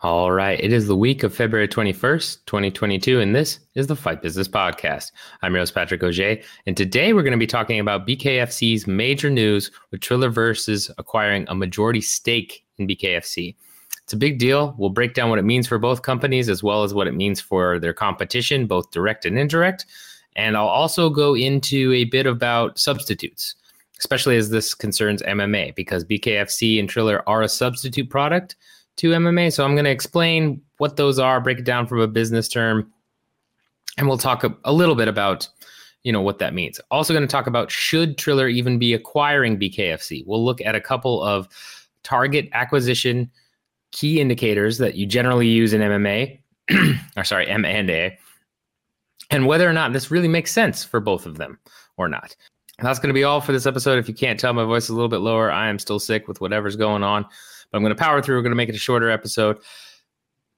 All right. It is the week of February 21st, 2022, and this is the Fight Business Podcast. I'm host, Patrick Auger, and today we're going to be talking about BKFC's major news with TrillerVerz acquiring a majority stake in BKFC. It's a big deal. We'll break down what it means for both companies as well as what it means for their competition, both direct and indirect. And I'll also go into a bit about substitutes, especially as this concerns MMA, because BKFC and Triller are a substitute product to MMA. So I'm going to explain what those are, break it down from a business term, and we'll talk a, a little bit about you know what that means. Also going to talk about should Triller even be acquiring BKFC. We'll look at a couple of target acquisition key indicators that you generally use in MMA, or sorry, M and A, and whether or not this really makes sense for both of them or not. That's going to be all for this episode. If you can't tell, my voice is a little bit lower. I am still sick with whatever's going on. But I'm going to power through. We're going to make it a shorter episode.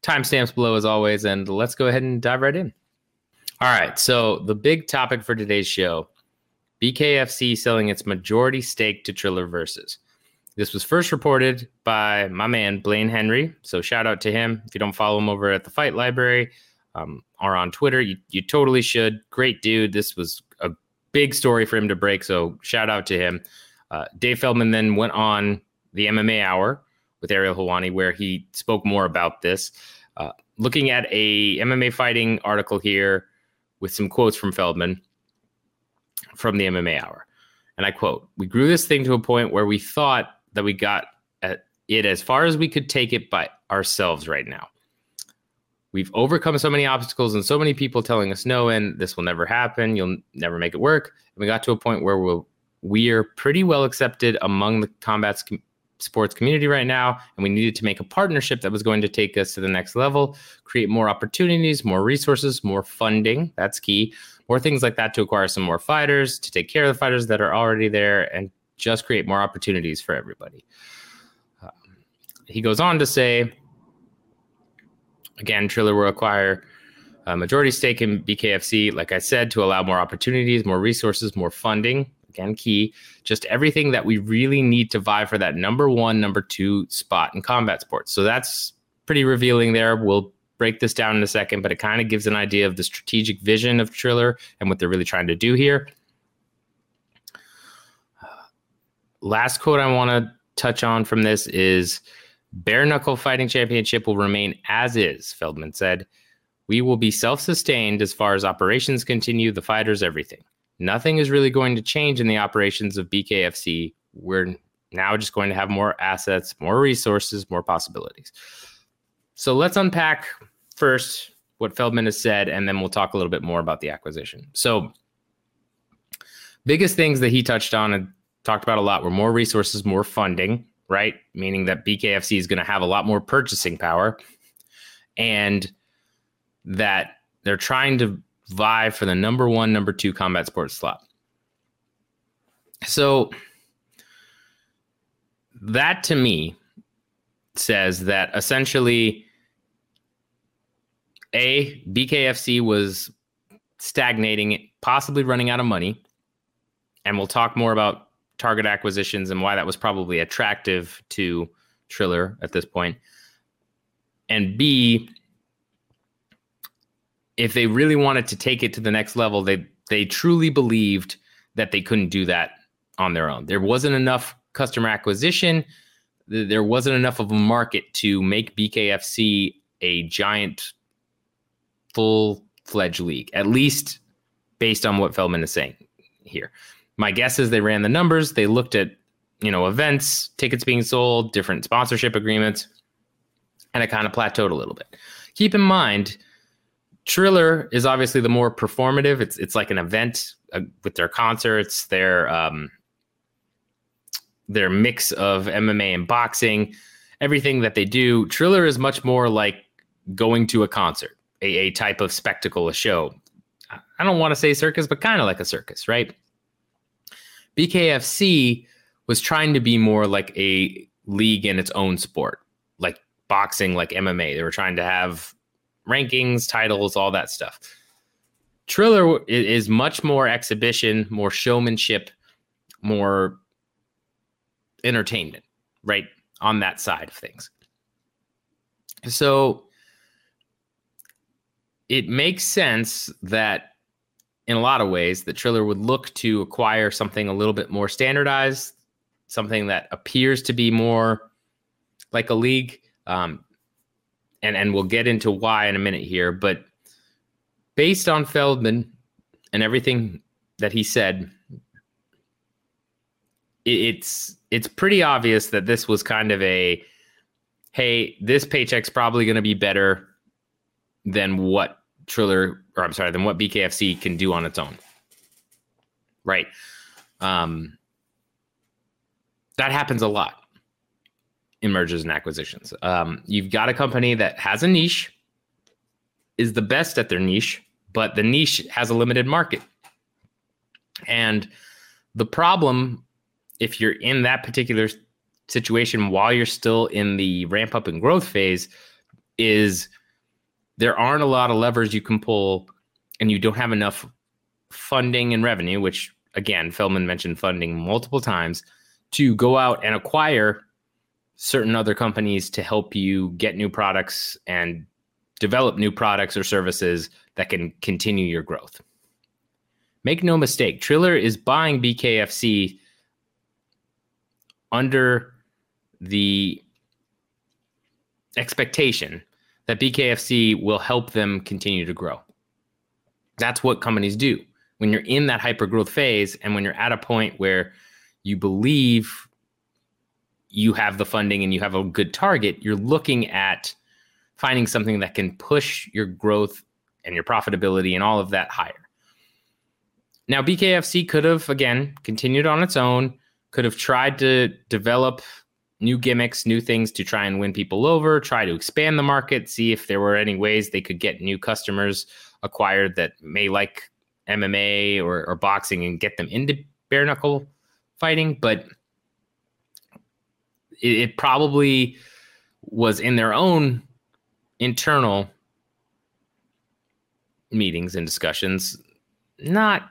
Timestamps below as always, and let's go ahead and dive right in. All right. So the big topic for today's show: BKFC selling its majority stake to TrillerVerz. This was first reported by my man Blaine Henry. So shout out to him. If you don't follow him over at the Fight Library um, or on Twitter, you, you totally should. Great dude. This was a big story for him to break. So shout out to him. Uh, Dave Feldman then went on the MMA Hour with Ariel Helwani, where he spoke more about this. Uh, looking at a MMA fighting article here with some quotes from Feldman from the MMA Hour, and I quote: "We grew this thing to a point where we thought that we got it as far as we could take it by ourselves right now." We've overcome so many obstacles and so many people telling us no, and this will never happen. You'll never make it work. And we got to a point where we'll, we are pretty well accepted among the combat sports community right now, and we needed to make a partnership that was going to take us to the next level, create more opportunities, more resources, more funding. That's key. More things like that to acquire some more fighters, to take care of the fighters that are already there, and just create more opportunities for everybody. Um, he goes on to say, again, Triller will acquire a majority stake in BKFC, like I said, to allow more opportunities, more resources, more funding again key just everything that we really need to vie for that number one number two spot in combat sports. So that's pretty revealing there. We'll break this down in a second but it kind of gives an idea of the strategic vision of triller and what they're really trying to do here. Last quote i want to touch on from this is bare knuckle fighting championship will remain as is feldman said. We will be self-sustained as far as operations continue the fighters everything nothing is really going to change in the operations of BKFC. We're now just going to have more assets, more resources, more possibilities. So let's unpack first what Feldman has said, and then we'll talk a little bit more about the acquisition. So, biggest things that he touched on and talked about a lot were more resources, more funding, right? Meaning that BKFC is going to have a lot more purchasing power, and that they're trying to vie for the number one, number two combat sports slot. So that to me says that essentially a BKFC was stagnating, possibly running out of money, and we'll talk more about target acquisitions and why that was probably attractive to Triller at this point. And B, if they really wanted to take it to the next level, they they truly believed that they couldn't do that on their own. There wasn't enough customer acquisition. There wasn't enough of a market to make BKFC a giant, full fledged league, at least based on what Feldman is saying here. My guess is they ran the numbers. They looked at, you know, events, tickets being sold, different sponsorship agreements, and it kind of plateaued a little bit. Keep in mind, Triller is obviously the more performative. It's it's like an event uh, with their concerts, their um, their mix of MMA and boxing, everything that they do. Triller is much more like going to a concert, a, a type of spectacle, a show. I don't want to say circus, but kind of like a circus, right? BKFC was trying to be more like a league in its own sport, like boxing, like MMA. They were trying to have rankings, titles, all that stuff. Triller is much more exhibition, more showmanship, more entertainment, right? On that side of things. So it makes sense that in a lot of ways that Triller would look to acquire something a little bit more standardized, something that appears to be more like a league. Um, and and we'll get into why in a minute here, but based on Feldman and everything that he said, it's it's pretty obvious that this was kind of a hey, this paycheck's probably going to be better than what Triller or I'm sorry, than what BKFC can do on its own. Right. Um, that happens a lot in mergers and acquisitions. Um, you've got a company that has a niche, is the best at their niche, but the niche has a limited market. And the problem, if you're in that particular situation while you're still in the ramp up and growth phase, is there aren't a lot of levers you can pull and you don't have enough funding and revenue, which again, Feldman mentioned funding multiple times, to go out and acquire certain other companies to help you get new products and develop new products or services that can continue your growth. Make no mistake, Triller is buying BKFC under the expectation that BKFC will help them continue to grow. That's what companies do. When you're in that hyper growth phase and when you're at a point where you believe you have the funding and you have a good target, you're looking at finding something that can push your growth and your profitability and all of that higher. Now, BKFC could have, again, continued on its own, could have tried to develop new gimmicks, new things to try and win people over, try to expand the market, see if there were any ways they could get new customers acquired that may like MMA or, or boxing and get them into bare knuckle fighting. But it, it probably was in their own internal meetings and discussions, not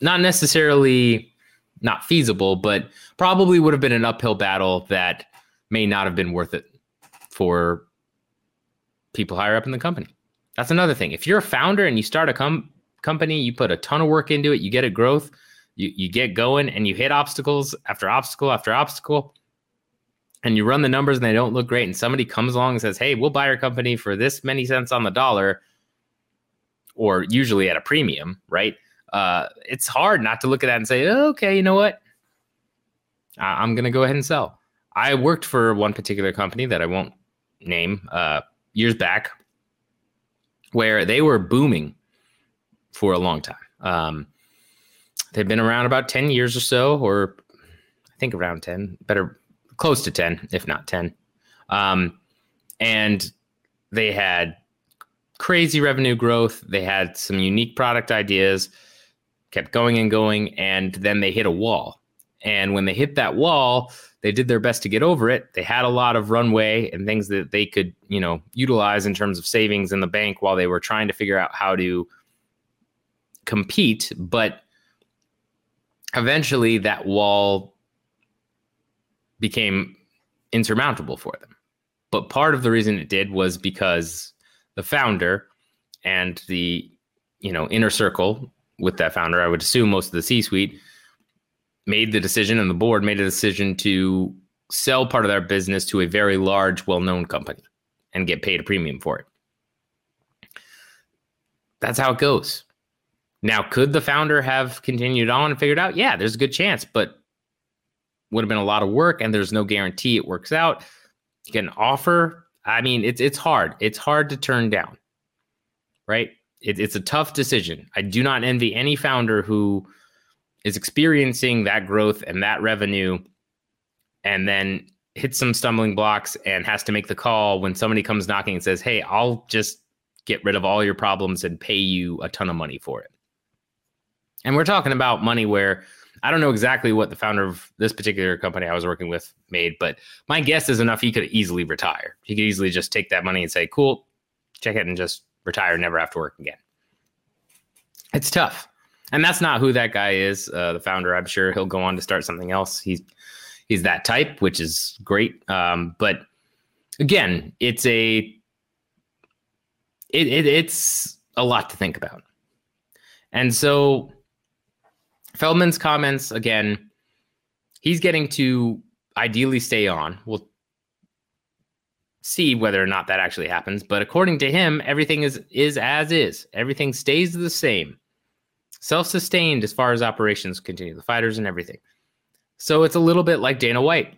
not necessarily not feasible, but probably would have been an uphill battle that may not have been worth it for people higher up in the company. That's another thing. If you're a founder and you start a com- company, you put a ton of work into it, you get a growth, you, you get going, and you hit obstacles after obstacle after obstacle, and you run the numbers and they don't look great, and somebody comes along and says, Hey, we'll buy your company for this many cents on the dollar, or usually at a premium, right? uh, it's hard not to look at that and say, okay, you know what? I- am going to go ahead and sell. I worked for one particular company that I won't name uh, years back where they were booming for a long time. Um, they've been around about 10 years or so, or I think around 10, better close to 10, if not 10. Um, and they had crazy revenue growth. They had some unique product ideas kept going and going, and then they hit a wall. And when they hit that wall, they did their best to get over it. They had a lot of runway and things that they could, you know, utilize in terms of savings in the bank while they were trying to figure out how to compete. But eventually, that wall became insurmountable for them. But part of the reason it did was because the founder and the you know inner circle with that founder, I would assume most of the C suite made the decision and the board made a decision to sell part of their business to a very large, well known company and get paid a premium for it. That's how it goes. Now, could the founder have continued on and figured out? Yeah, there's a good chance, but would have been a lot of work and there's no guarantee it works out. Get an offer. I mean, it's it's hard. It's hard to turn down. Right? it, it's a tough decision. I do not envy any founder who is experiencing that growth and that revenue and then hits some stumbling blocks and has to make the call when somebody comes knocking and says, Hey, I'll just get rid of all your problems and pay you a ton of money for it. And we're talking about money where I don't know exactly what the founder of this particular company I was working with made, but my guess is enough he could easily retire. He could easily just take that money and say, Cool, check it and just retire, never have to work again. It's tough. And that's not who that guy is. Uh, the founder, I'm sure he'll go on to start something else. He's he's that type, which is great. Um, but again, it's a it, it it's a lot to think about. And so Feldman's comments again, he's getting to ideally stay on. We'll see whether or not that actually happens, but according to him, everything is is as is. Everything stays the same. Self-sustained as far as operations continue, the fighters and everything. So it's a little bit like Dana White,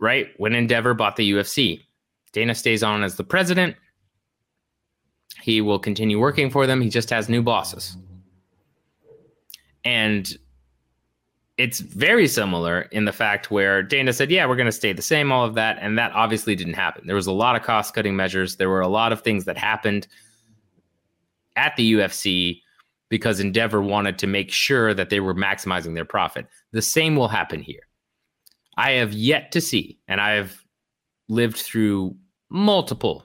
right? When Endeavor bought the UFC. Dana stays on as the president. He will continue working for them. He just has new bosses. And it's very similar in the fact where Dana said, Yeah, we're going to stay the same, all of that. And that obviously didn't happen. There was a lot of cost cutting measures. There were a lot of things that happened at the UFC because Endeavor wanted to make sure that they were maximizing their profit. The same will happen here. I have yet to see, and I have lived through multiple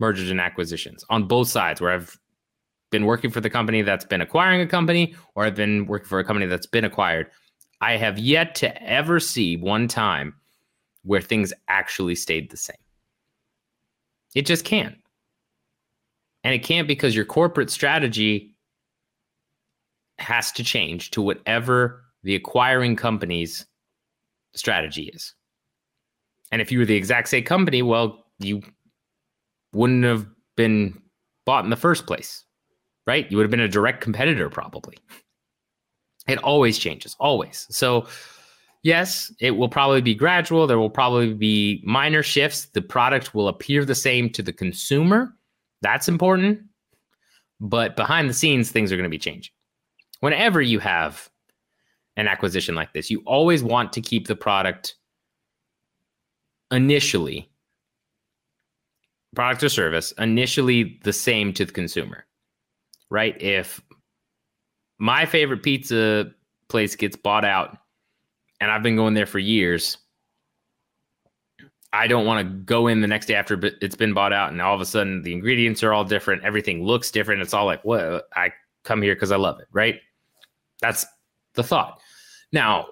mergers and acquisitions on both sides where I've been working for the company that's been acquiring a company or I've been working for a company that's been acquired I have yet to ever see one time where things actually stayed the same. It just can't. And it can't because your corporate strategy has to change to whatever the acquiring company's strategy is. And if you were the exact same company, well, you wouldn't have been bought in the first place, right? You would have been a direct competitor, probably. It always changes, always. So, yes, it will probably be gradual. There will probably be minor shifts. The product will appear the same to the consumer. That's important. But behind the scenes, things are going to be changing. Whenever you have an acquisition like this, you always want to keep the product initially, product or service, initially the same to the consumer, right? If my favorite pizza place gets bought out, and I've been going there for years. I don't want to go in the next day after it's been bought out, and all of a sudden the ingredients are all different. Everything looks different. It's all like, what? I come here because I love it, right? That's the thought. Now,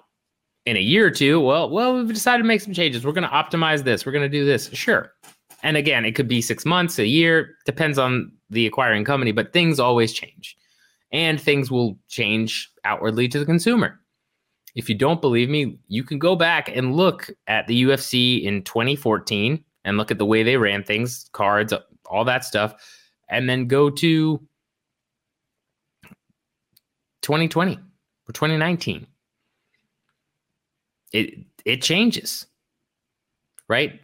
in a year or two, well, well, we've decided to make some changes. We're going to optimize this. We're going to do this. Sure. And again, it could be six months, a year, depends on the acquiring company, but things always change and things will change outwardly to the consumer. If you don't believe me, you can go back and look at the UFC in 2014 and look at the way they ran things, cards, all that stuff, and then go to 2020 or 2019. It it changes. Right?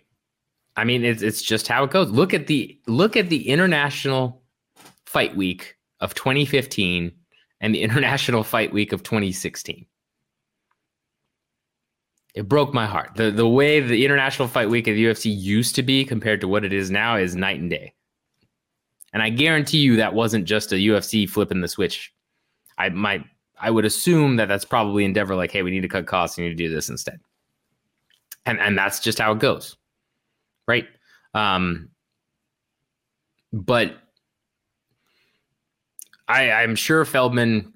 I mean, it's it's just how it goes. Look at the look at the international fight week of 2015 and the International Fight Week of 2016. It broke my heart. The the way the International Fight Week of the UFC used to be compared to what it is now is night and day. And I guarantee you that wasn't just a UFC flipping the switch. I might I would assume that that's probably Endeavor like, hey, we need to cut costs. We need to do this instead. And and that's just how it goes, right? Um, but I, I'm sure Feldman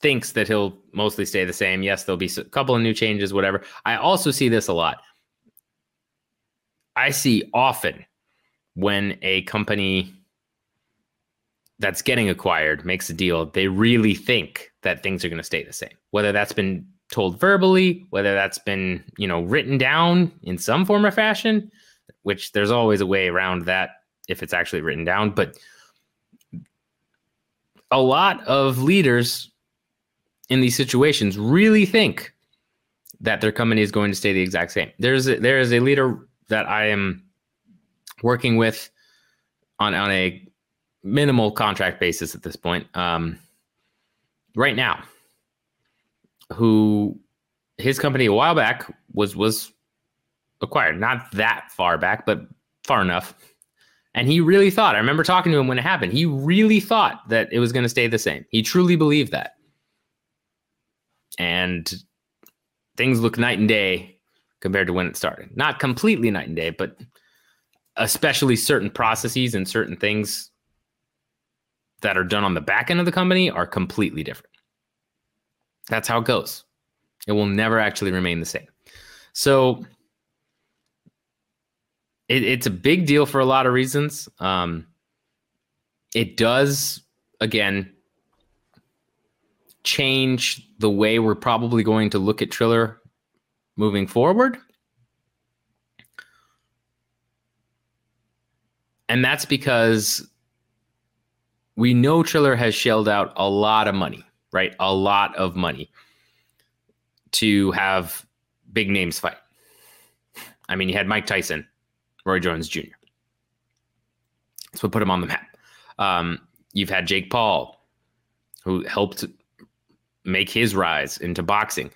thinks that he'll mostly stay the same. Yes, there'll be a couple of new changes, whatever. I also see this a lot. I see often when a company that's getting acquired makes a deal, they really think that things are going to stay the same. Whether that's been told verbally, whether that's been, you know, written down in some form or fashion, which there's always a way around that if it's actually written down, but a lot of leaders in these situations really think that their company is going to stay the exact same. There's a, there is a leader that I am working with on on a minimal contract basis at this point. Um, right now, who his company a while back was was acquired, not that far back, but far enough and he really thought, I remember talking to him when it happened, he really thought that it was going to stay the same. He truly believed that. And things look night and day compared to when it started. Not completely night and day, but especially certain processes and certain things that are done on the back end of the company are completely different. That's how it goes. It will never actually remain the same. So it, it's a big deal for a lot of reasons. Um, it does, again, change the way we're probably going to look at Triller moving forward. And that's because we know Triller has shelled out a lot of money, right? A lot of money to have big names fight. I mean, you had Mike Tyson, Roy Jones Jr. That's what put him on the map. Um, you've had Jake Paul, who helped make his rise into boxing.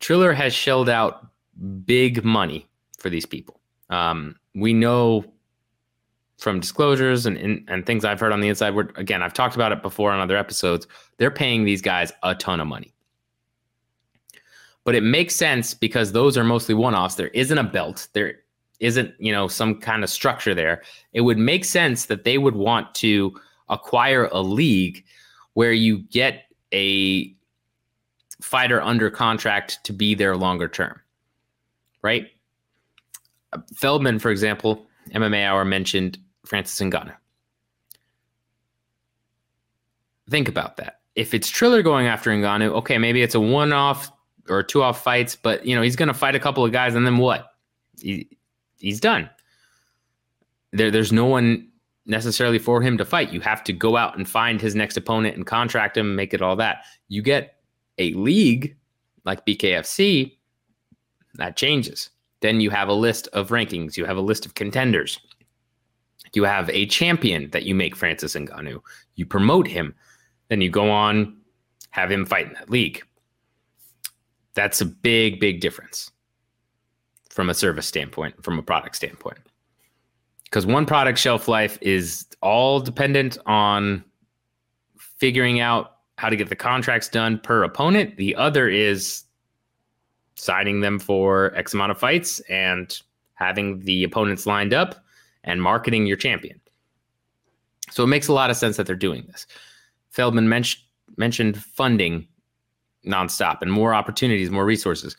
Triller has shelled out big money for these people. Um, we know from disclosures and, and, and things I've heard on the inside, where again, I've talked about it before on other episodes, they're paying these guys a ton of money. But it makes sense because those are mostly one offs. There isn't a belt. There isn't, you know, some kind of structure there. It would make sense that they would want to acquire a league where you get a fighter under contract to be there longer term, right? Feldman, for example, MMA Hour mentioned Francis Ngannou. Think about that. If it's Triller going after Ngannou, okay, maybe it's a one-off or two-off fights, but you know he's going to fight a couple of guys, and then what? He, he's done. There, there's no one necessarily for him to fight. You have to go out and find his next opponent and contract him, make it all that. You get a league like BKFC, that changes. Then you have a list of rankings, you have a list of contenders. You have a champion that you make Francis Ngannou. You promote him. Then you go on, have him fight in that league. That's a big, big difference from a service standpoint, from a product standpoint. Because one product shelf life is all dependent on figuring out how to get the contracts done per opponent. The other is signing them for X amount of fights and having the opponents lined up and marketing your champion. So it makes a lot of sense that they're doing this. Feldman men- mentioned funding nonstop and more opportunities, more resources.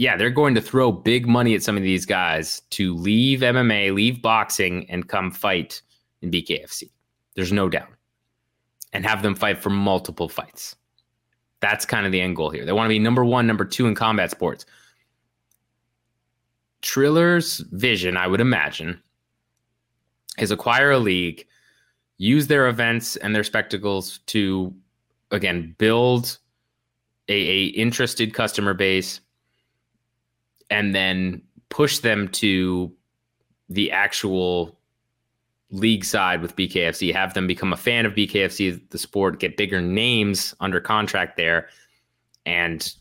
Yeah, they're going to throw big money at some of these guys to leave MMA, leave boxing, and come fight in BKFC. There's no doubt and have them fight for multiple fights. That's kind of the end goal here. They want to be number one, number two in combat sports. Triller's vision, I would imagine, is acquire a league, use their events and their spectacles to, again, build a, a interested customer base, and then push them to the actual league side with BKFC, have them become a fan of BKFC, the sport, get bigger names under contract there. And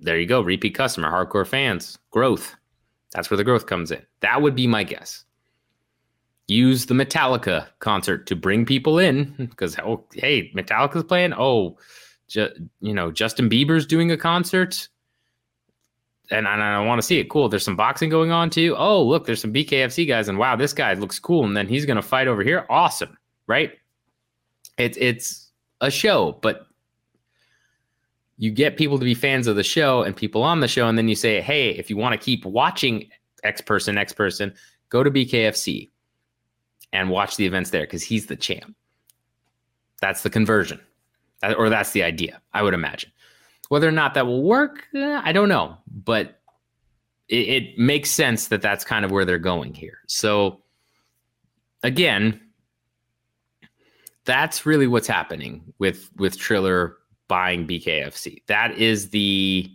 there you go. Repeat customer, hardcore fans, growth. That's where the growth comes in. That would be my guess. Use the Metallica concert to bring people in because, oh, hey, Metallica's playing. Oh, ju- you know, Justin Bieber's doing a concert and, and I want to see it. Cool. There's some boxing going on too. Oh, look, there's some BKFC guys, and wow, this guy looks cool. And then he's going to fight over here. Awesome, right? It's it's a show, but you get people to be fans of the show and people on the show, and then you say, hey, if you want to keep watching X person, X person, go to BKFC and watch the events there because he's the champ. That's the conversion, or that's the idea, I would imagine. Whether or not that will work, eh, I don't know, but it, it makes sense that that's kind of where they're going here. So, again, that's really what's happening with with Triller buying BKFC. That is the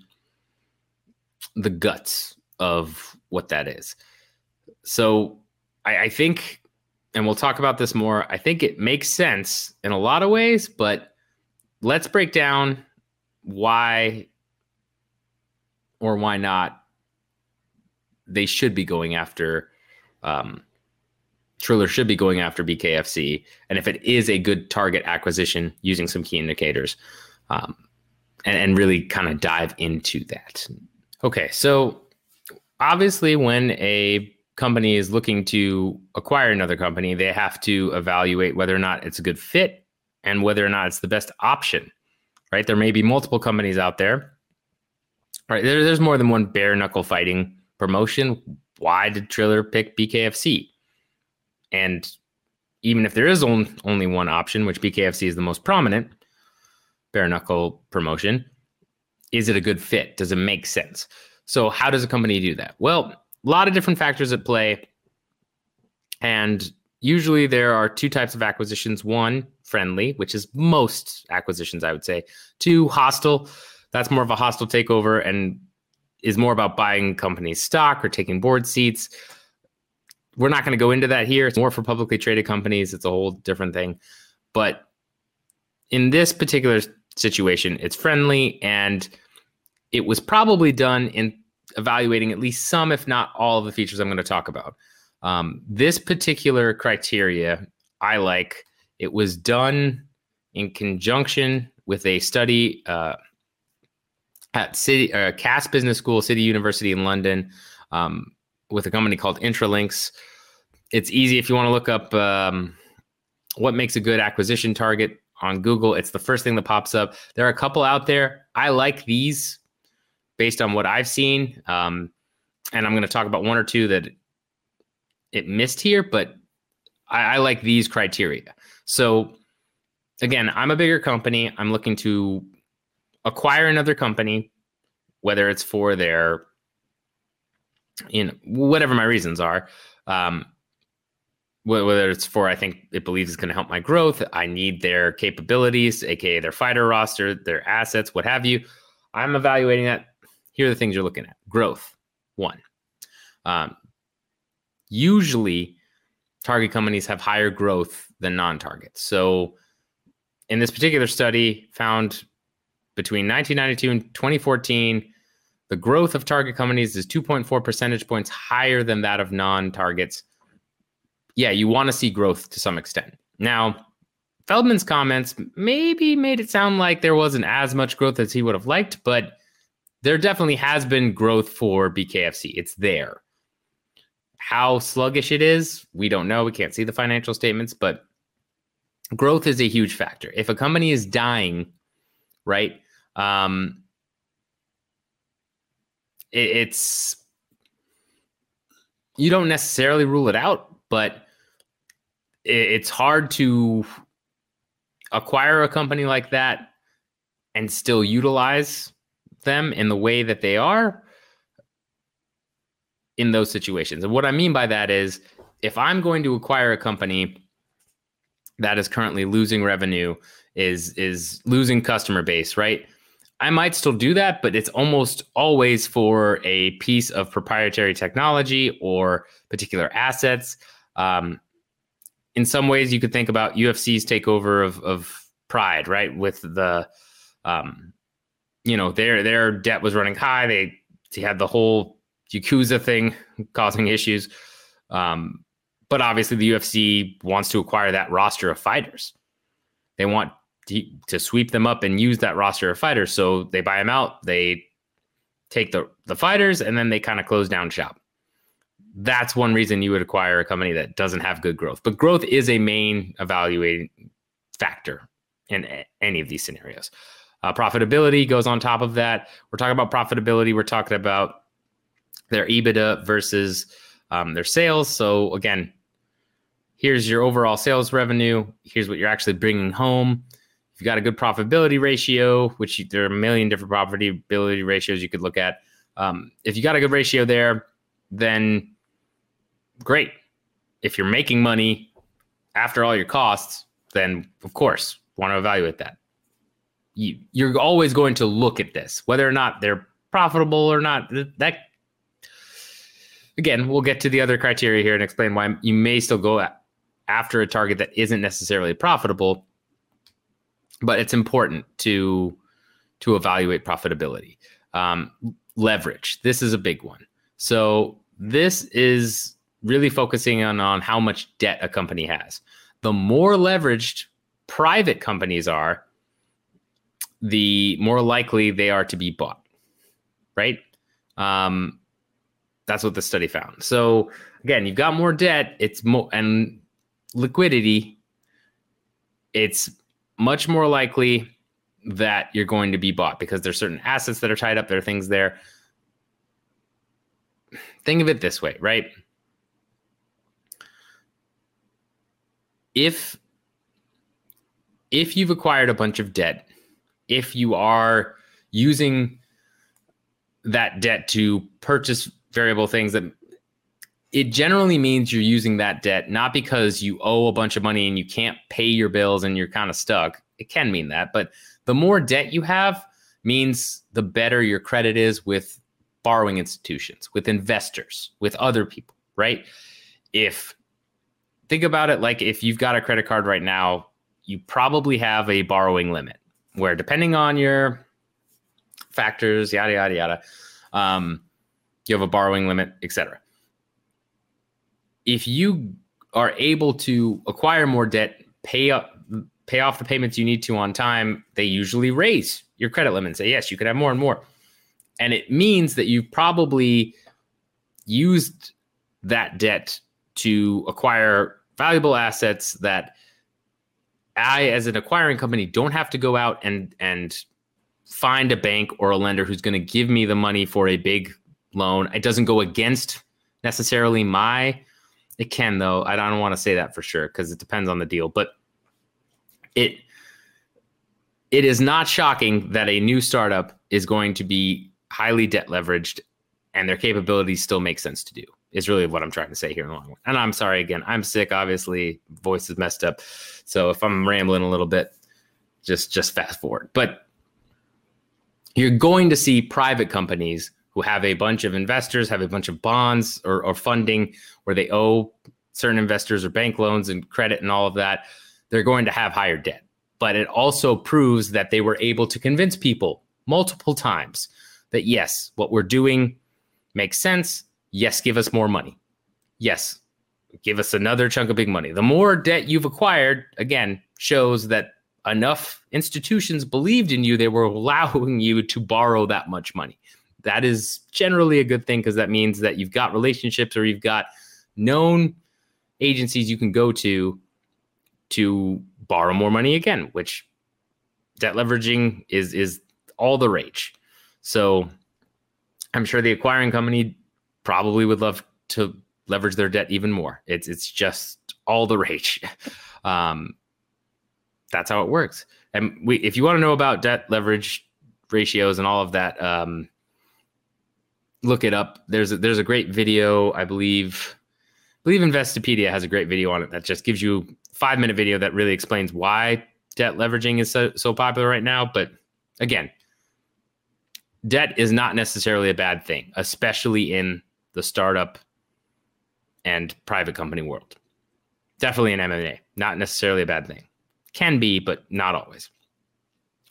the guts of what that is. So I, I, think, and we'll talk about this more. I think it makes sense in a lot of ways, but let's break down why or why not they should be going after um, Triller should be going after BKFC, and if it is a good target acquisition, using some key indicators, um, and, and really kind of dive into that. Okay, so obviously, when a company is looking to acquire another company, they have to evaluate whether or not it's a good fit and whether or not it's the best option right? There may be multiple companies out there. Right. There, there's more than one bare knuckle fighting promotion. why did Triller pick BKFC? And even if there is only one option, which BKFC is the most prominent bare knuckle promotion, is it a good fit? Does it make sense? So, how does a company do that? Well, a lot of different factors at play. And usually there are two types of acquisitions one, friendly, which is most acquisitions, I would say, two, hostile. That's more of a hostile takeover and is more about buying company stock or taking board seats. We're not going to go into that here. It's more for publicly traded companies. It's a whole different thing. But in this particular situation, it's friendly and it was probably done in evaluating at least some, if not all, of the features I'm going to talk about. Um, this particular criteria I like. It was done in conjunction with a study uh, at City uh, Cass Business School, City University in London, um, with a company called Intralinks. It's easy if you want to look up um, what makes a good acquisition target on Google. It's the first thing that pops up. There are a couple out there. I like these based on what I've seen. Um, and I'm going to talk about one or two that it missed here, but I, I like these criteria. So again, I'm a bigger company. I'm looking to acquire another company, whether it's for their, you know, whatever my reasons are. Um, whether it's for I think it believes it's going to help my growth. I need their capabilities, aka their fighter roster, their assets, what have you. I'm evaluating that. Here are the things you're looking at: growth, one. Um, usually, target companies have higher growth than non-targets. So, in this particular study, found between 1992 and 2014, the growth of target companies is 2.4 percentage points higher than that of non-targets yeah, you want to see growth to some extent. Now, Feldman's comments maybe made it sound like there wasn't as much growth as he would have liked, but there definitely has been growth for BKFC. It's there. How sluggish it is, we don't know. We can't see the financial statements, but growth is a huge factor. If a company is dying, right? Um, it, it's you don't necessarily rule it out, but it's hard to acquire a company like that and still utilize them in the way that they are in those situations. And what I mean by that is if I'm going to acquire a company that is currently losing revenue, is is losing customer base, right? I might still do that, but it's almost always for a piece of proprietary technology or particular assets. Um, in some ways you could think about UFC's takeover of of Pride, right? With the um, you know, their their debt was running high. They, they had the whole Yakuza thing causing issues. Um, but obviously the UFC wants to acquire that roster of fighters. They want to, sweep them up and use that roster of fighters. So they buy them out, they take the the fighters, and then they kind of close down shop that's one reason you would acquire a company that doesn't have good growth. But growth is a main evaluating factor in any of these scenarios. Uh, profitability goes on top of that. We're talking about profitability. We're talking about their EBITDA versus um, their sales. So again, here's your overall sales revenue. Here's what you're actually bringing home. If you got a good profitability ratio, which you, there are a million different profitability ratios you could look at. Um, if you got a good ratio there, then great. If you're making money after all your costs, then of course want to evaluate that. You, you're always going to look at this, whether or not they're profitable or not. That again, we'll get to the other criteria here and explain why you may still go after a target that isn't necessarily profitable, but it's important to to evaluate profitability. Um, leverage. This is a big one. So this is really focusing on, on how much debt a company has. The more leveraged private companies are, the more likely they are to be bought, right? Um, that's what the study found. So again, you've got more debt, it's more and liquidity. It's much more likely that you're going to be bought because there's certain assets that are tied up. There are things there think of it this way, right? If if you've acquired a bunch of debt, if you are using that debt to purchase variable things that it generally means you're using that debt not because you owe a bunch of money and you can't pay your bills and you're kind of stuck. It can mean that, but the more debt you have means the better your credit is with borrowing institutions, with investors, with other people, right? If think about it like if you've got a credit card right now, you probably have a borrowing limit where depending on your factors, yada yada yada, um, you have a borrowing limit, etc. If you are able to acquire more debt, pay up, pay off the payments you need to on time, they usually raise your credit limit and say yes, you could have more and more, and it means that you've probably used that debt to acquire valuable assets that I, as an acquiring company, don't have to go out and and find a bank or a lender who's going to give me the money for a big loan. It doesn't go against necessarily my. It can though. I don't want to say that for sure because it depends on the deal, but it it is not shocking that a new startup is going to be highly debt leveraged and their capabilities still make sense to do is really what I'm trying to say here in the long run. And I'm sorry again, I'm sick. Obviously, voice is messed up. So if I'm rambling a little bit, just just fast forward. But you're going to see private companies who have a bunch of investors, have a bunch of bonds or, or funding where they owe certain investors or bank loans and credit and all of that. They're going to have higher debt. But it also proves that they were able to convince people multiple times that yes, what we're doing makes sense Yes, give us more money. Yes, give us another chunk of big money. The more debt you've acquired, again, shows that enough institutions believed in you, they were allowing you to borrow that much money. That is generally a good thing because that means that you've got relationships or you've got known agencies you can go to to borrow more money again, which debt leveraging is is all the rage. So I'm sure the acquiring company probably would love to leverage their debt even more. It's it's just all the rage. Um, that's how it works. And we, if you want to know about debt leverage ratios and all of that, um, look it up. There's a, there's a great video, I believe. I believe Investopedia has a great video on it that just gives you five minute video that really explains why debt leveraging is so, so popular right now. But again, debt is not necessarily a bad thing, especially in the startup and private company world. Definitely an M&A, not necessarily a bad thing. Can be, but not always.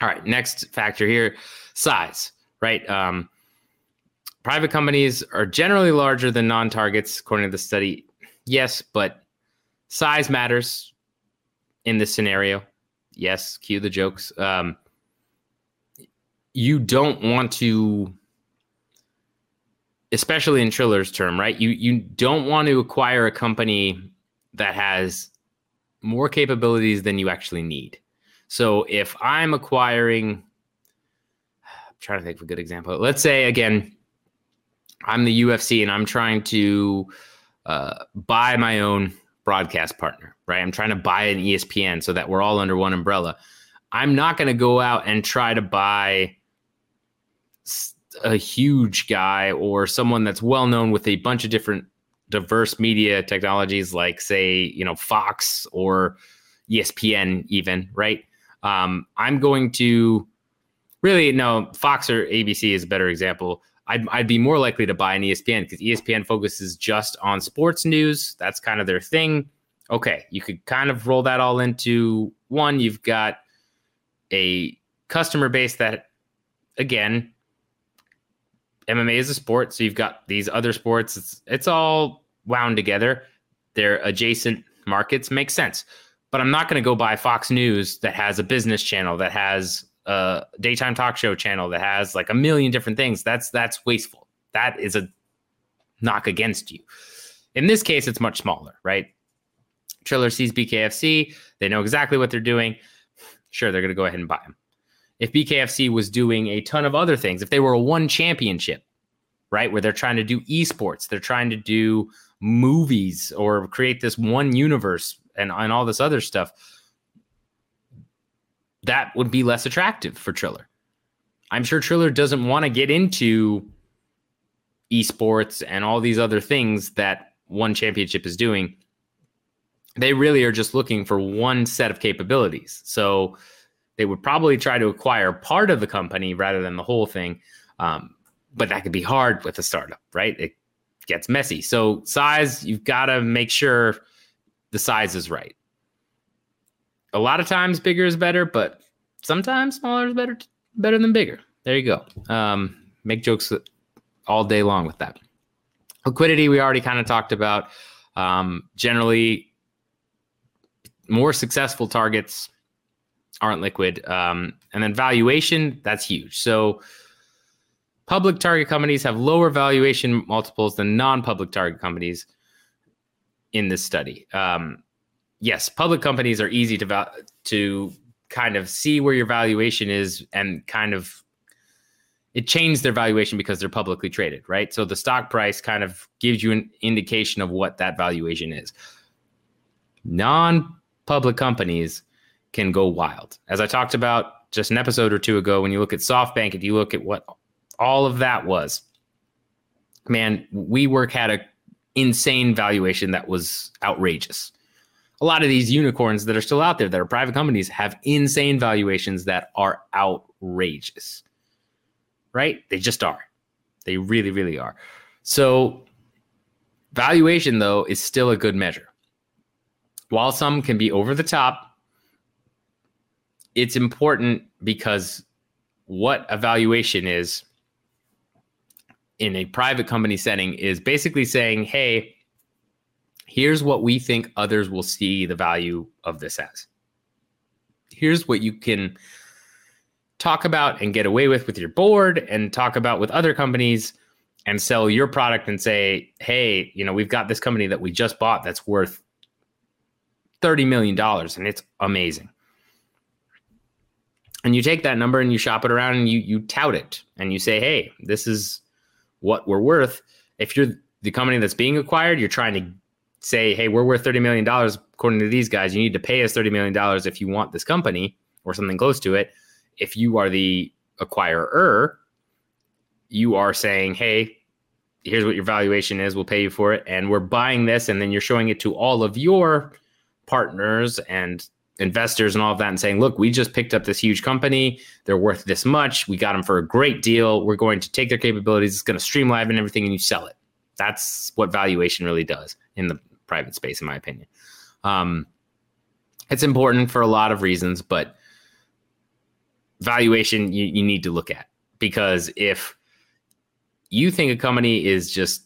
All right, next factor here, size, right? Um, private companies are generally larger than non-targets, according to the study. Yes, but size matters in this scenario. Yes, cue the jokes. Um, you don't want to especially in Triller's term, right? You you don't want to acquire a company that has more capabilities than you actually need. So if I'm acquiring, I'm trying to think of a good example. Let's say again, I'm the UFC and I'm trying to uh, buy my own broadcast partner, right? I'm trying to buy an ESPN so that we're all under one umbrella. I'm not going to go out and try to buy a huge guy or someone that's well known with a bunch of different diverse media technologies like say you know fox or espn even right um, i'm going to really no fox or abc is a better example I'd, I'd be more likely to buy an espn because espn focuses just on sports news that's kind of their thing okay you could kind of roll that all into one you've got a customer base that again MMA is a sport, so you've got these other sports. It's it's all wound together. They're adjacent markets. Makes sense. But I'm not going to go buy Fox News that has a business channel that has a daytime talk show channel that has like a million different things. That's that's wasteful. That is a knock against you. In this case, it's much smaller, right? Triller sees BKFC. They know exactly what they're doing. Sure, they're going to go ahead and buy them if BKFC was doing a ton of other things, if they were a one championship, right? Where they're trying to do esports, they're trying to do movies or create this one universe and, and all this other stuff. That would be less attractive for Triller. I'm sure Triller doesn't want to get into esports and all these other things that one championship is doing. They really are just looking for one set of capabilities. So they would probably try to acquire part of the company rather than the whole thing. Um, but that could be hard with a startup, right? It gets messy. So size, you've got to make sure the size is right. A lot of times bigger is better, but sometimes smaller is better better than bigger. There you go. Um, make jokes all day long with that. Liquidity, we already kind of talked about. Um, generally, more successful targets aren't liquid. Um, and then valuation, that's huge. So public target companies have lower valuation multiples than non-public target companies in this study. Um, yes, public companies are easy to val- to kind of see where your valuation is and kind of it changed their valuation because they're publicly traded, right? So the stock price kind of gives you an indication of what that valuation is. Non-public companies can go wild. As I talked about just an episode or two ago, when you look at SoftBank, if you look at what all of that was, man, WeWork had a insane valuation that was outrageous. A lot of these unicorns that are still out there that are private companies have insane valuations that are outrageous. Right? They just are. They really, really are. So valuation though is still a good measure. While some can be over the top, it's important because what evaluation is in a private company setting is basically saying, hey, here's what we think others will see the value of this as. Here's what you can talk about and get away with with your board and talk about with other companies and sell your product and say, hey, you know, we've got this company that we just bought that's worth $30 million and it's amazing and you take that number and you shop it around and you you tout it and you say hey this is what we're worth if you're the company that's being acquired you're trying to say hey we're worth 30 million dollars according to these guys you need to pay us 30 million dollars if you want this company or something close to it if you are the acquirer you are saying hey here's what your valuation is we'll pay you for it and we're buying this and then you're showing it to all of your partners and investors and all of that and saying, look, we just picked up this huge company. They're worth this much. We got them for a great deal. We're going to take their capabilities. It's going to streamline and everything, and you sell it. That's what valuation really does in the private space, in my opinion. Um, it's important for a lot of reasons, but valuation you, you need to look at because if you think a company is just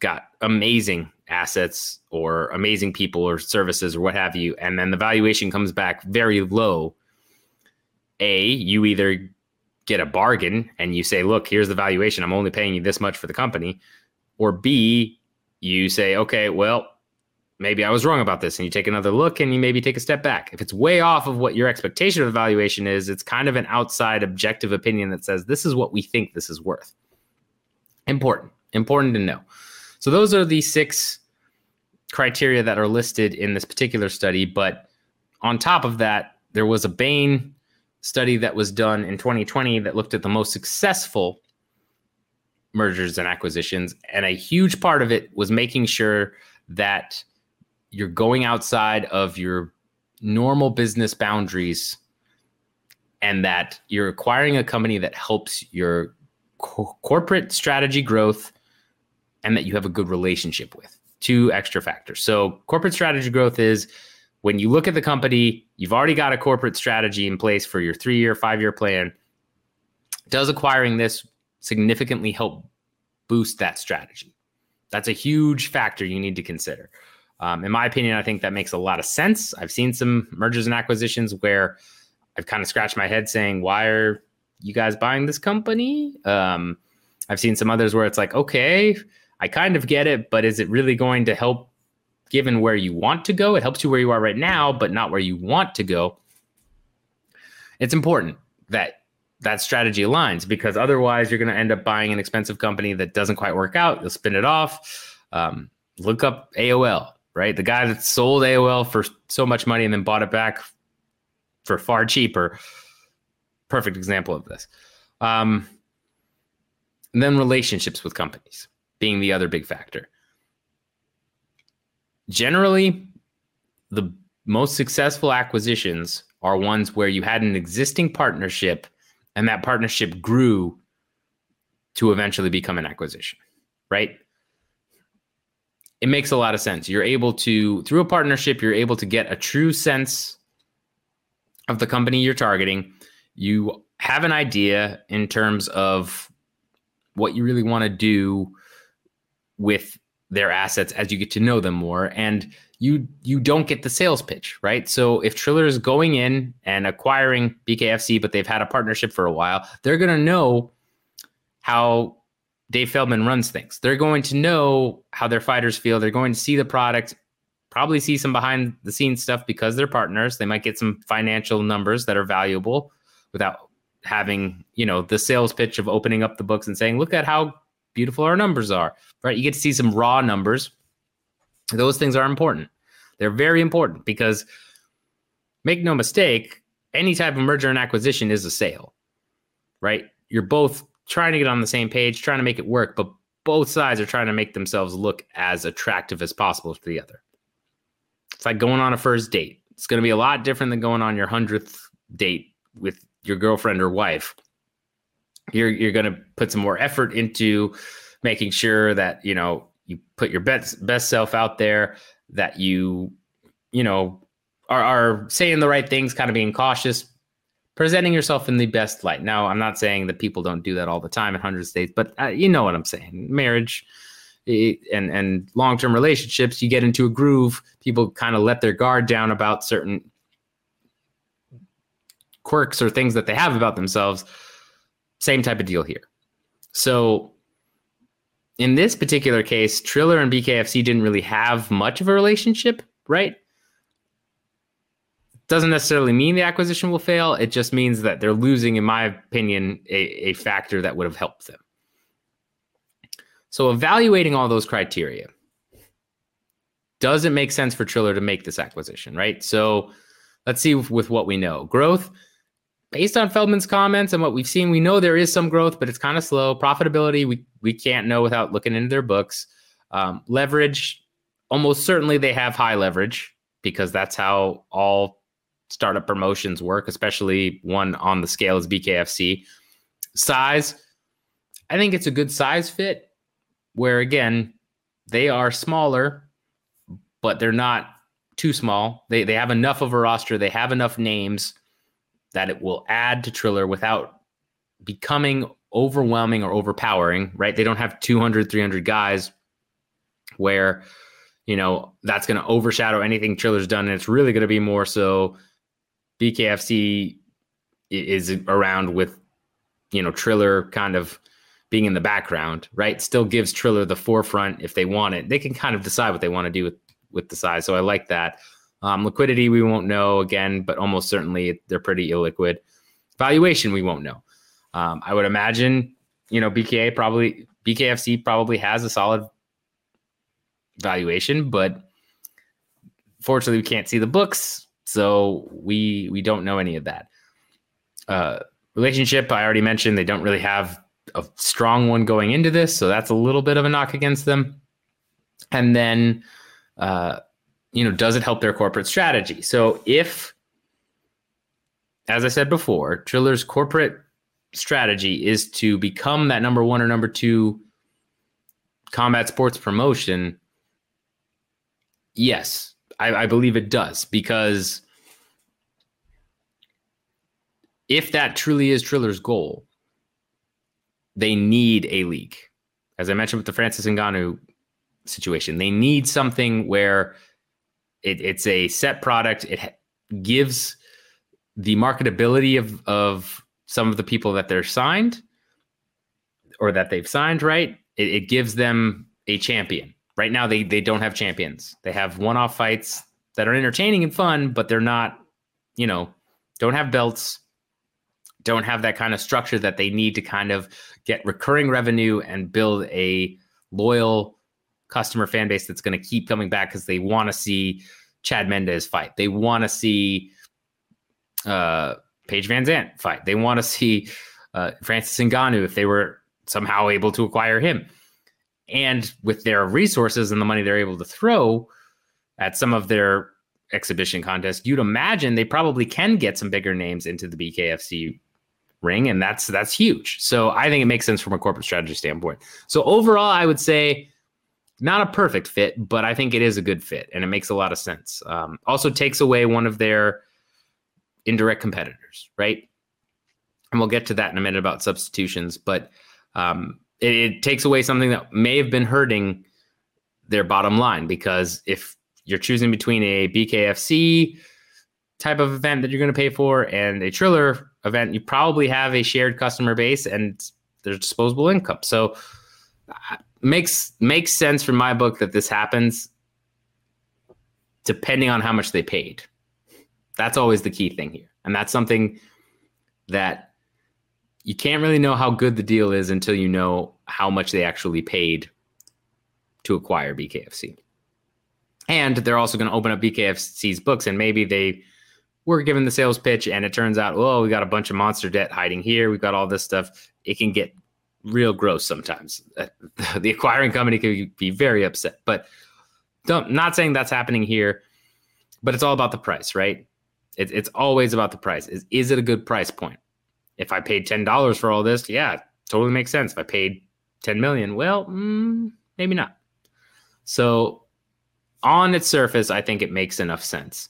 got amazing assets or amazing people or services or what have you, and then the valuation comes back very low, A, you either get a bargain and you say, look, here's the valuation. I'm only paying you this much for the company. Or B, you say, okay, well, maybe I was wrong about this. And you take another look and you maybe take a step back. If it's way off of what your expectation of the valuation is, it's kind of an outside objective opinion that says, this is what we think this is worth. Important, important to know. So those are the six criteria that are listed in this particular study. But on top of that, there was a Bain study that was done in 2020 that looked at the most successful mergers and acquisitions. And a huge part of it was making sure that you're going outside of your normal business boundaries and that you're acquiring a company that helps your co- corporate strategy growth and that you have a good relationship with. Two extra factors. So, corporate strategy growth is when you look at the company, you've already got a corporate strategy in place for your three year, five year plan. Does acquiring this significantly help boost that strategy? That's a huge factor you need to consider. Um, in my opinion, I think that makes a lot of sense. I've seen some mergers and acquisitions where I've kind of scratched my head saying, why are you guys buying this company? Um, I've seen some others where it's like, okay, I kind of get it, but is it really going to help given where you want to go? It helps you where you are right now, but not where you want to go. It's important that that strategy aligns because otherwise you're going to end up buying an expensive company that doesn't quite work out. You'll spin it off. Um, look up AOL, right? The guy that sold AOL for so much money and then bought it back for far cheaper. Perfect example of this. Um, and then relationships with companies being the other big factor. Generally, the most successful acquisitions are ones where you had an existing partnership and that partnership grew to eventually become an acquisition, right? It makes a lot of sense. You're able to, through a partnership, you're able to get a true sense of the company you're targeting. You have an idea in terms of what you really want to do with their assets as you get to know them more and you you don't get the sales pitch right so if triller is going in and acquiring bkfc but they've had a partnership for a while they're going to know how dave feldman runs things. They're going to know how their fighters feel. They're going to see the product probably see some behind the scenes stuff because they're partners. They might get some financial numbers that are valuable without having you know the sales pitch of opening up the books and saying look at how beautiful our numbers are right? You get to see some raw numbers. Those things are important. They're very important because make no mistake any type of merger and acquisition is a sale right? You're both trying to get on the same page trying to make it work but both sides are trying to make themselves look as attractive as possible to the other. It's like going on a first date. It's going to be a lot different than going on your 100th date with your girlfriend or wife. You're you're going to put some more effort into making sure that you know you put your best best self out there that you you know are, are saying the right things kind of being cautious presenting yourself in the best light now i'm not saying that people don't do that all the time in 100 states but uh, you know what i'm saying marriage and and long-term relationships you get into a groove people kind of let their guard down about certain quirks or things that they have about themselves. Same type of deal here. So in this particular case, Triller and BKFC didn't really have much of a relationship, right? Doesn't necessarily mean the acquisition will fail. It just means that they're losing, in my opinion, a, a factor that would have helped them. So, evaluating all those criteria, does it make sense for Triller to make this acquisition, right? So, let's see with what we know. Growth, based on Feldman's comments and what we've seen, we know there is some growth, but it's kind of slow. Profitability, we we can't know without looking into their books. Um, leverage, almost certainly they have high leverage because that's how all startup promotions work, especially one on the scale as BKFC. Size, I think it's a good size fit. Where again, they are smaller, but they're not too small. They they have enough of a roster. They have enough names that it will add to Triller without becoming overwhelming or overpowering, right? They don't have 200, 300 guys where, you know, that's going to overshadow anything Triller's done. And it's really going to be more so BKFC is around with, you know, Triller kind of being in the background, right? Still gives Triller the forefront if they want it. They can kind of decide what they want to do with, with the size. So I like that. Um, liquidity, we won't know again, but almost certainly they're pretty illiquid. Valuation, we won't know. Um, I would imagine, you know, BKA probably, BKFC probably has a solid valuation, but fortunately, we can't see the books, so we we don't know any of that. Uh, relationship, I already mentioned, they don't really have a strong one going into this, so that's a little bit of a knock against them. And then uh, you know, does it help their corporate strategy? So if, as I said before, Triller's corporate strategy is to become that number one or number two combat sports promotion, yes, I, I believe it does because if that truly is Triller's goal, they need a leak. As I mentioned with the Francis Ngannou situation, they need something where it, it's a set product. It gives the marketability of of some of the people that they're signed or that they've signed. Right, it, it gives them a champion. Right now, they they don't have champions. They have one off fights that are entertaining and fun, but they're not, you know, don't have belts, don't have that kind of structure that they need to kind of get recurring revenue and build a loyal customer fan base that's going to keep coming back because they want to see Chad Mendes fight. They want to see uh, Paige VanZant fight. They want to see uh, Francis Ngannou if they were somehow able to acquire him. And with their resources and the money they're able to throw at some of their exhibition contests, you'd imagine they probably can get some bigger names into the BKFC ring, and that's that's huge. So I think it makes sense from a corporate strategy standpoint. So overall, I would say not a perfect fit, but I think it is a good fit, and it makes a lot of sense. Um, also takes away one of their indirect competitors, right? And we'll get to that in a minute about substitutions, but um, it, it takes away something that may have been hurting their bottom line because if you're choosing between a BKFC type of event that you're going to pay for and a Triller event, you probably have a shared customer base and there's disposable income. So makes makes sense from my book that this happens depending on how much they paid. That's always the key thing here. And that's something that you can't really know how good the deal is until you know how much they actually paid to acquire BKFC. And they're also going to open up BKFC's books and maybe they were given the sales pitch and it turns out, oh, we got a bunch of monster debt hiding here. We've got all this stuff. It can get real gross sometimes. Uh, the acquiring company can be very upset, but don't, not saying that's happening here, but it's all about the price, right? It, it's always about the price. Is, is it a good price point? If I paid $10 for all this, yeah, totally makes sense. If I paid 10 million, well, mm, maybe not. So on its surface, I think it makes enough sense.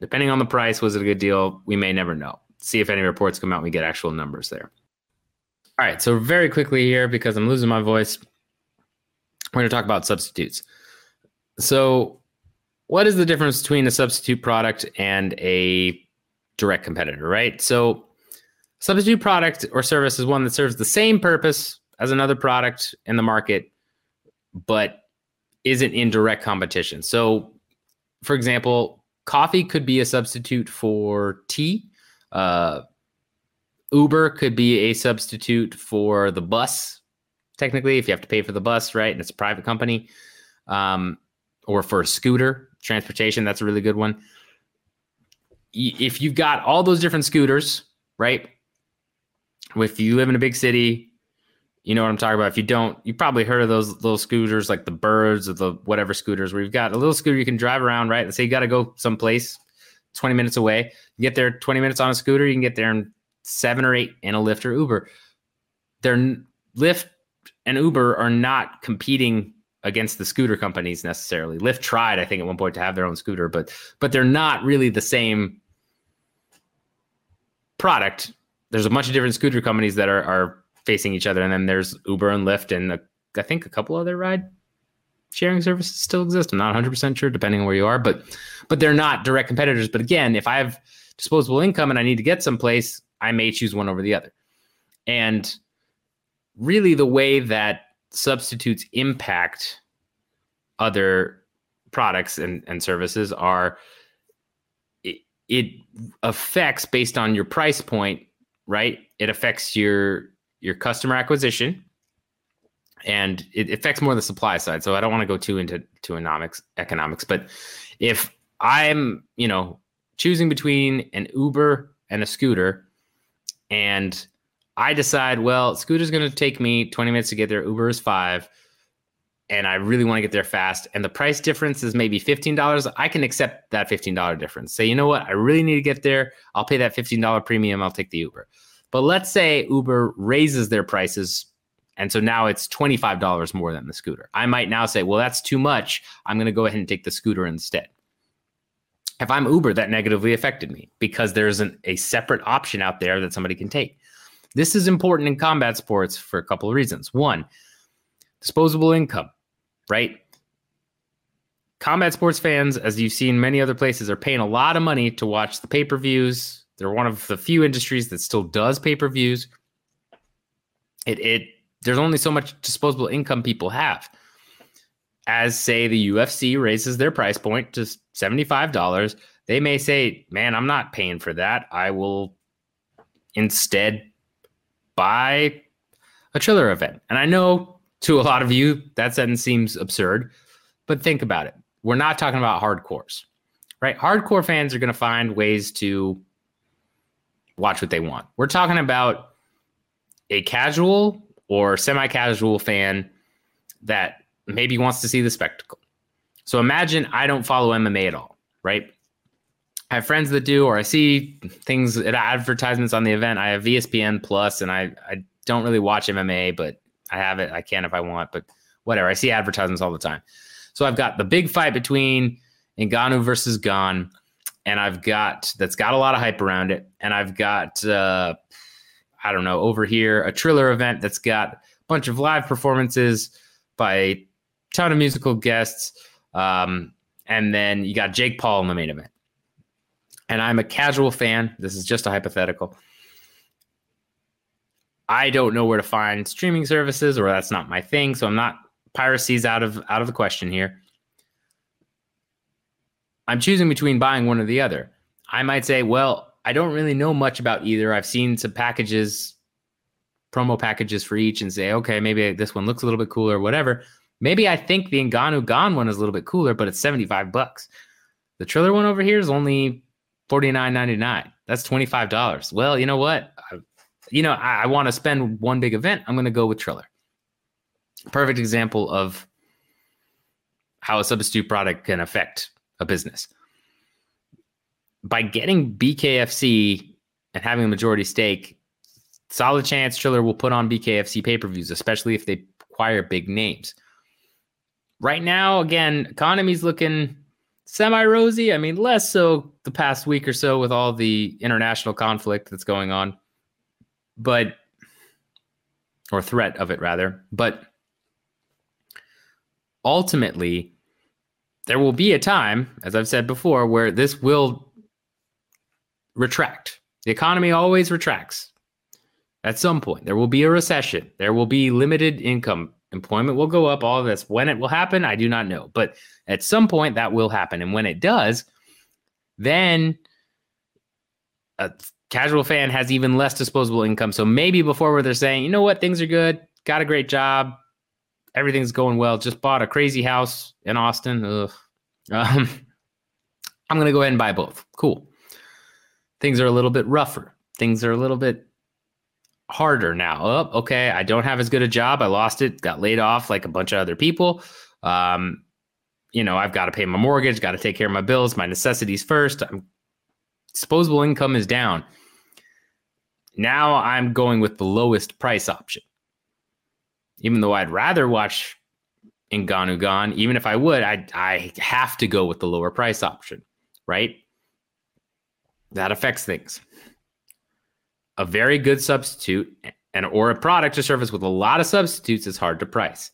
Depending on the price, was it a good deal? We may never know. See if any reports come out and we get actual numbers there. All right, so very quickly here, because I'm losing my voice, we're going to talk about substitutes. So, what is the difference between a substitute product and a direct competitor, right? So, substitute product or service is one that serves the same purpose as another product in the market, but isn't in direct competition. So, for example, coffee could be a substitute for tea. Uh, Uber could be a substitute for the bus, technically, if you have to pay for the bus, right? And it's a private company. Um, or for a scooter, transportation, that's a really good one. If you've got all those different scooters, right? If you live in a big city, you know what I'm talking about. If you don't, you probably heard of those little scooters like the birds or the whatever scooters where you've got a little scooter you can drive around, right? Let's say you got to go someplace 20 minutes away. You get there 20 minutes on a scooter, you can get there in seven or eight in a Lyft or Uber. They're Lyft and Uber are not competing against the scooter companies necessarily. Lyft tried, I think, at one point to have their own scooter, but but they're not really the same product. There's a bunch of different scooter companies that are are facing each other. And then there's Uber and Lyft, and a, I think a couple other ride sharing services still exist. I'm not 100 percent sure, depending on where you are, but but they're not direct competitors. But again, if I have disposable income and I need to get someplace, I may choose one over the other. And really, the way that substitutes impact other products and, and services are it, it affects based on your price point right it affects your your customer acquisition and it affects more the supply side. So I don't want to go too into to economics economics, but if I'm, you know, choosing between an Uber and a scooter and I decide, well, scooter's going to take me 20 minutes to get there, Uber is 5 and I really want to get there fast and the price difference is maybe $15, I can accept that $15 difference. Say, you know what? I really need to get there. I'll pay that $15 premium. I'll take the Uber. But let's say Uber raises their prices. And so now it's $25 more than the scooter. I might now say, well, that's too much. I'm going to go ahead and take the scooter instead. If I'm Uber, that negatively affected me because there's an, a separate option out there that somebody can take. This is important in combat sports for a couple of reasons. One, disposable income, right? Combat sports fans, as you've seen many other places, are paying a lot of money to watch the pay per views, they're one of the few industries that still does pay per views. It it there's only so much disposable income people have. As say the UFC raises their price point to seventy five dollars, they may say, "Man, I'm not paying for that. I will instead buy a Triller event. And I know to a lot of you that sentence seems absurd, but think about it. We're not talking about hardcores, right? Hardcore fans are going to find ways to watch what they want. We're talking about a casual or semi casual fan that maybe wants to see the spectacle. So imagine I don't follow MMA at all, right? I have friends that do, or I see things advertisements on the event. I have ESPN Plus, and I I don't really watch MMA, but I have it. I can if I want, but whatever. I see advertisements all the time. So I've got the big fight between Ngannou versus Gane, and I've got that's got a lot of hype around it, and I've got uh, I don't know over here a Triller event that's got a bunch of live performances by a ton of musical guests, um, and then you got Jake Paul in the main event and I'm a casual fan, this is just a hypothetical. I don't know where to find streaming services, or that's not my thing. So I'm not piracy's out of out of the question here. I'm choosing between buying one or the other. I might say, well, I don't really know much about either. I've seen some packages, promo packages for each, and say, okay, maybe this one looks a little bit cooler, whatever. Maybe I think the Ngannou Gane one is a little bit cooler, but it's 75 bucks. The Triller one over here is only forty nine ninety nine. That's twenty five dollars. Well, you know what? You know, I, I want to spend one big event. I'm going to go with Triller. Perfect example of how a substitute product can affect a business. By getting BKFC and having a majority stake, solid chance Triller will put on BKFC pay per views, especially if they acquire big names. Right now, again, economy's looking semi rosy. I mean, less so the past week or so with all the international conflict that's going on, but or threat of it rather. But ultimately, there will be a time, as I've said before, where this will retract. The economy always retracts. At some point, there will be a recession. There will be limited income employment will go up, all of this. When it will happen, I do not know. But at some point, that will happen. And when it does, then casual fan has even less disposable income. So maybe before where they're saying, you know what, things are good, got a great job, everything's going well, just bought a crazy house in Austin. Um, I'm going to go ahead and buy both. Cool. Things are a little bit rougher. Things are a little bit harder now. Oh, okay, I don't have as good a job. I lost it, got laid off like a bunch of other people. Um, you know, I've got to pay my mortgage, got to take care of my bills, my necessities first. I'm, disposable income is down. Now I'm going with the lowest price option. Even though I'd rather watch Ngannou Gane, even if I would, I I have to go with the lower price option, right? That affects things a very good substitute and or a product or service with a lot of substitutes is hard to price.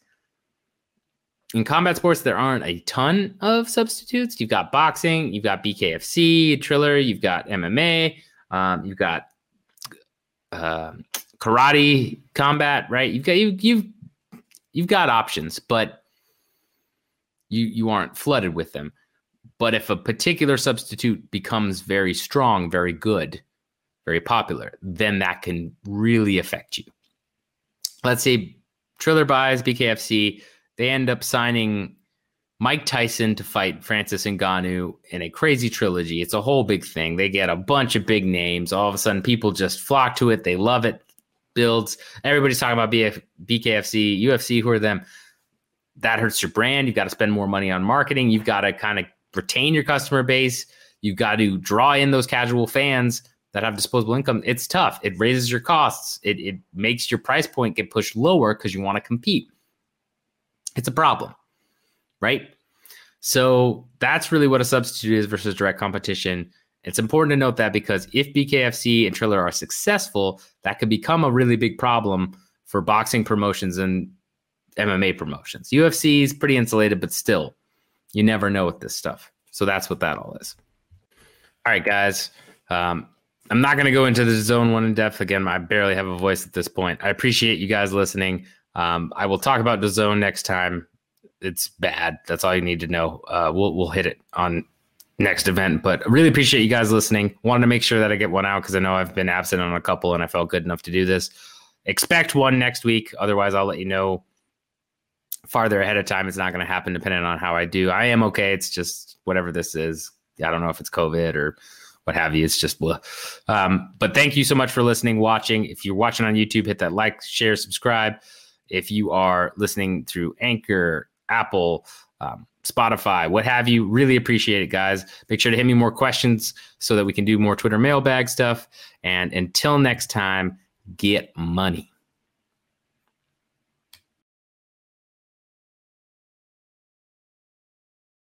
In combat sports, there aren't a ton of substitutes. You've got boxing, you've got BKFC, Triller, you've got MMA, um, you've got uh, karate, combat, right? You've got you, you've you've got options, but you you aren't flooded with them. But if a particular substitute becomes very strong, very good, very popular, then that can really affect you. Let's say Triller buys BKFC, they end up signing Mike Tyson to fight Francis Ngannou in a crazy trilogy. It's a whole big thing. They get a bunch of big names. All of a sudden, people just flock to it. They love it. Builds. Everybody's talking about BF, BKFC, UFC. Who are them? That hurts your brand. You've got to spend more money on marketing. You've got to kind of retain your customer base. You've got to draw in those casual fans that have disposable income, it's tough. It raises your costs. It, it makes your price point get pushed lower because you want to compete. It's a problem, right? So that's really what a substitute is versus direct competition. It's important to note that because if BKFC and Triller are successful, that could become a really big problem for boxing promotions and MMA promotions. UFC is pretty insulated, but still, you never know with this stuff. So that's what that all is. All right, guys. Um, I'm not going to go into the zone one in depth again. I barely have a voice at this point. I appreciate you guys listening. Um, I will talk about the zone next time. It's bad. That's all you need to know. Uh, we'll we'll hit it on next event. But really appreciate you guys listening. Wanted to make sure that I get one out because I know I've been absent on a couple and I felt good enough to do this. Expect one next week. Otherwise, I'll let you know farther ahead of time. It's not going to happen depending on how I do. I am okay. It's just whatever this is. I don't know if it's COVID or what have you. It's just blah. Um, but thank you so much for listening, watching. If you're watching on YouTube, hit that like, share, subscribe. If you are listening through Anchor, Apple, um, Spotify, what have you. Really appreciate it, guys. Make sure to hit me more questions so that we can do more Twitter mailbag stuff. And until next time, get money.